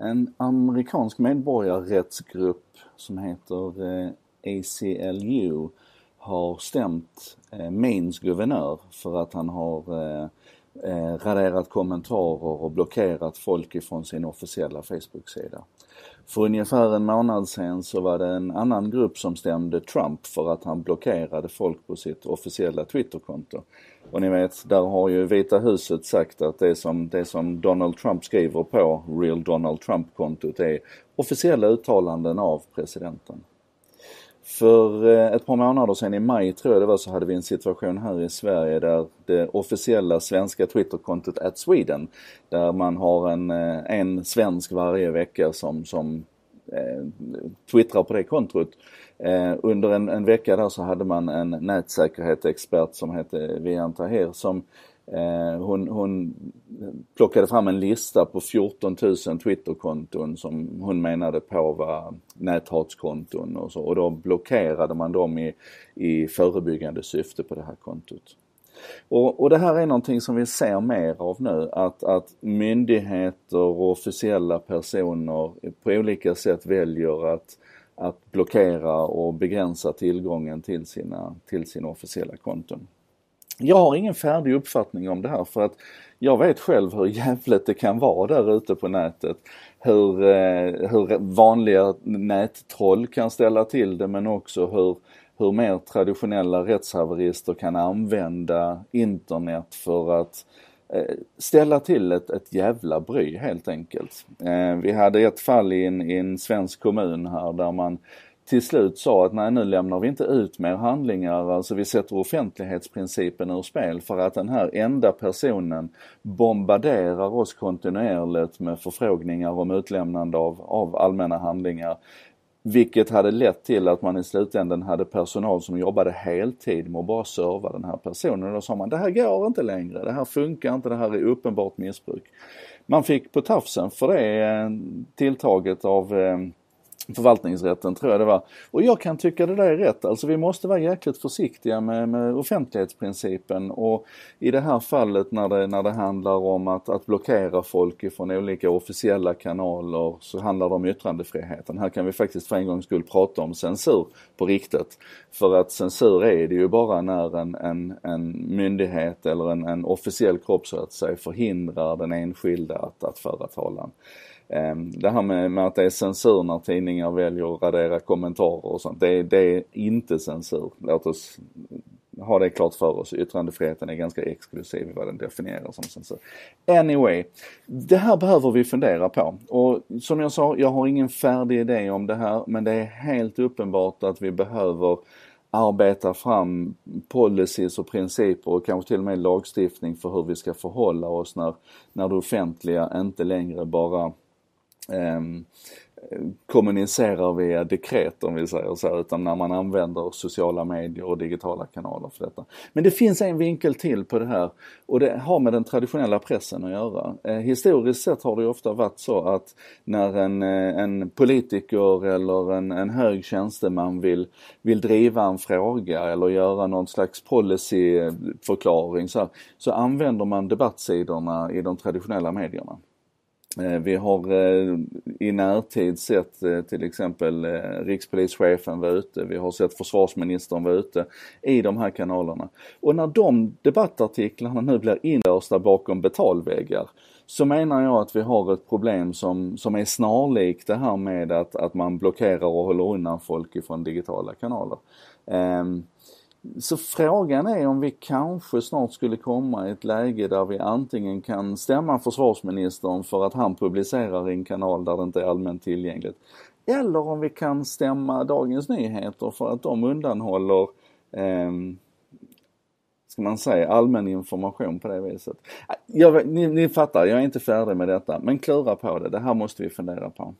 En amerikansk medborgarrättsgrupp som heter eh, ACLU har stämt eh, Maines guvernör för att han har eh, eh, raderat kommentarer och blockerat folk ifrån sin officiella Facebook-sida. För ungefär en månad sedan så var det en annan grupp som stämde Trump för att han blockerade folk på sitt officiella Twitterkonto. Och ni vet, där har ju Vita huset sagt att det som, det som Donald Trump skriver på Real Donald Trump-kontot är officiella uttalanden av presidenten. För eh, ett par månader sedan, i maj tror jag det var, så hade vi en situation här i Sverige där det officiella svenska Twitterkontot at Sweden, där man har en, eh, en svensk varje vecka som, som eh, twittrar på det kontot. Eh, under en, en, vecka där så hade man en nätsäkerhetsexpert som hette Vian Tahir, som Eh, Eh, hon, hon plockade fram en lista på 14 000 Twitterkonton som hon menade på var näthatskonton och så och då blockerade man dem i, i förebyggande syfte på det här kontot. Och, och det här är någonting som vi ser mer av nu, att, att myndigheter och officiella personer på olika sätt väljer att, att blockera och begränsa tillgången till sina, till sina officiella konton. Jag har ingen färdig uppfattning om det här för att jag vet själv hur jävligt det kan vara där ute på nätet. Hur, eh, hur vanliga nättroll kan ställa till det men också hur, hur mer traditionella rättshaverister kan använda internet för att eh, ställa till ett, ett jävla bry helt enkelt. Eh, vi hade ett fall i en, i en svensk kommun här där man till slut sa att nej nu lämnar vi inte ut mer handlingar, alltså vi sätter offentlighetsprincipen ur spel för att den här enda personen bombarderar oss kontinuerligt med förfrågningar om utlämnande av, av allmänna handlingar. Vilket hade lett till att man i slutändan hade personal som jobbade heltid med att bara serva den här personen. Och då sa man, det här går inte längre, det här funkar inte, det här är uppenbart missbruk. Man fick på tafsen för det eh, tilltaget av eh, förvaltningsrätten tror jag det var. Och jag kan tycka det där är rätt. Alltså vi måste vara jäkligt försiktiga med, med offentlighetsprincipen och i det här fallet när det, när det handlar om att, att blockera folk ifrån olika officiella kanaler så handlar det om yttrandefriheten. Här kan vi faktiskt för en gångs skull prata om censur på riktigt. För att censur är det ju bara när en, en, en myndighet eller en, en officiell kropp så att säga förhindrar den enskilde att, att föra talan. Ehm, det här med, med, att det är censur när tidningar väljer att radera kommentarer och sånt, det, det är inte censur. Låt oss ha det klart för oss. Yttrandefriheten är ganska exklusiv i vad den definierar som censur. Anyway, det här behöver vi fundera på. Och som jag sa, jag har ingen färdig idé om det här men det är helt uppenbart att vi behöver arbeta fram policies och principer och kanske till och med lagstiftning för hur vi ska förhålla oss när, när det offentliga inte längre bara Ehm, kommunicerar via dekret om vi säger så, utan när man använder sociala medier och digitala kanaler för detta. Men det finns en vinkel till på det här och det har med den traditionella pressen att göra. Eh, historiskt sett har det ofta varit så att när en, eh, en politiker eller en, en hög tjänsteman vill, vill driva en fråga eller göra någon slags policyförklaring så, här, så använder man debattsidorna i de traditionella medierna. Eh, vi har eh, i närtid sett eh, till exempel rikspolischefen vara ute, vi har sett försvarsministern vara ute i de här kanalerna. Och när de debattartiklarna nu blir inlåsta bakom betalväggar så menar jag att vi har ett problem som, som är snarlikt det här med att, att man blockerar och håller undan folk ifrån digitala kanaler. Um, så frågan är om vi kanske snart skulle komma i ett läge där vi antingen kan stämma försvarsministern för att han publicerar i en kanal där det inte är allmänt tillgängligt. Eller om vi kan stämma Dagens Nyheter för att de undanhåller eh, ska man säga, allmän information på det viset. Jag, ni, ni fattar, jag är inte färdig med detta, men klura på det. Det här måste vi fundera på.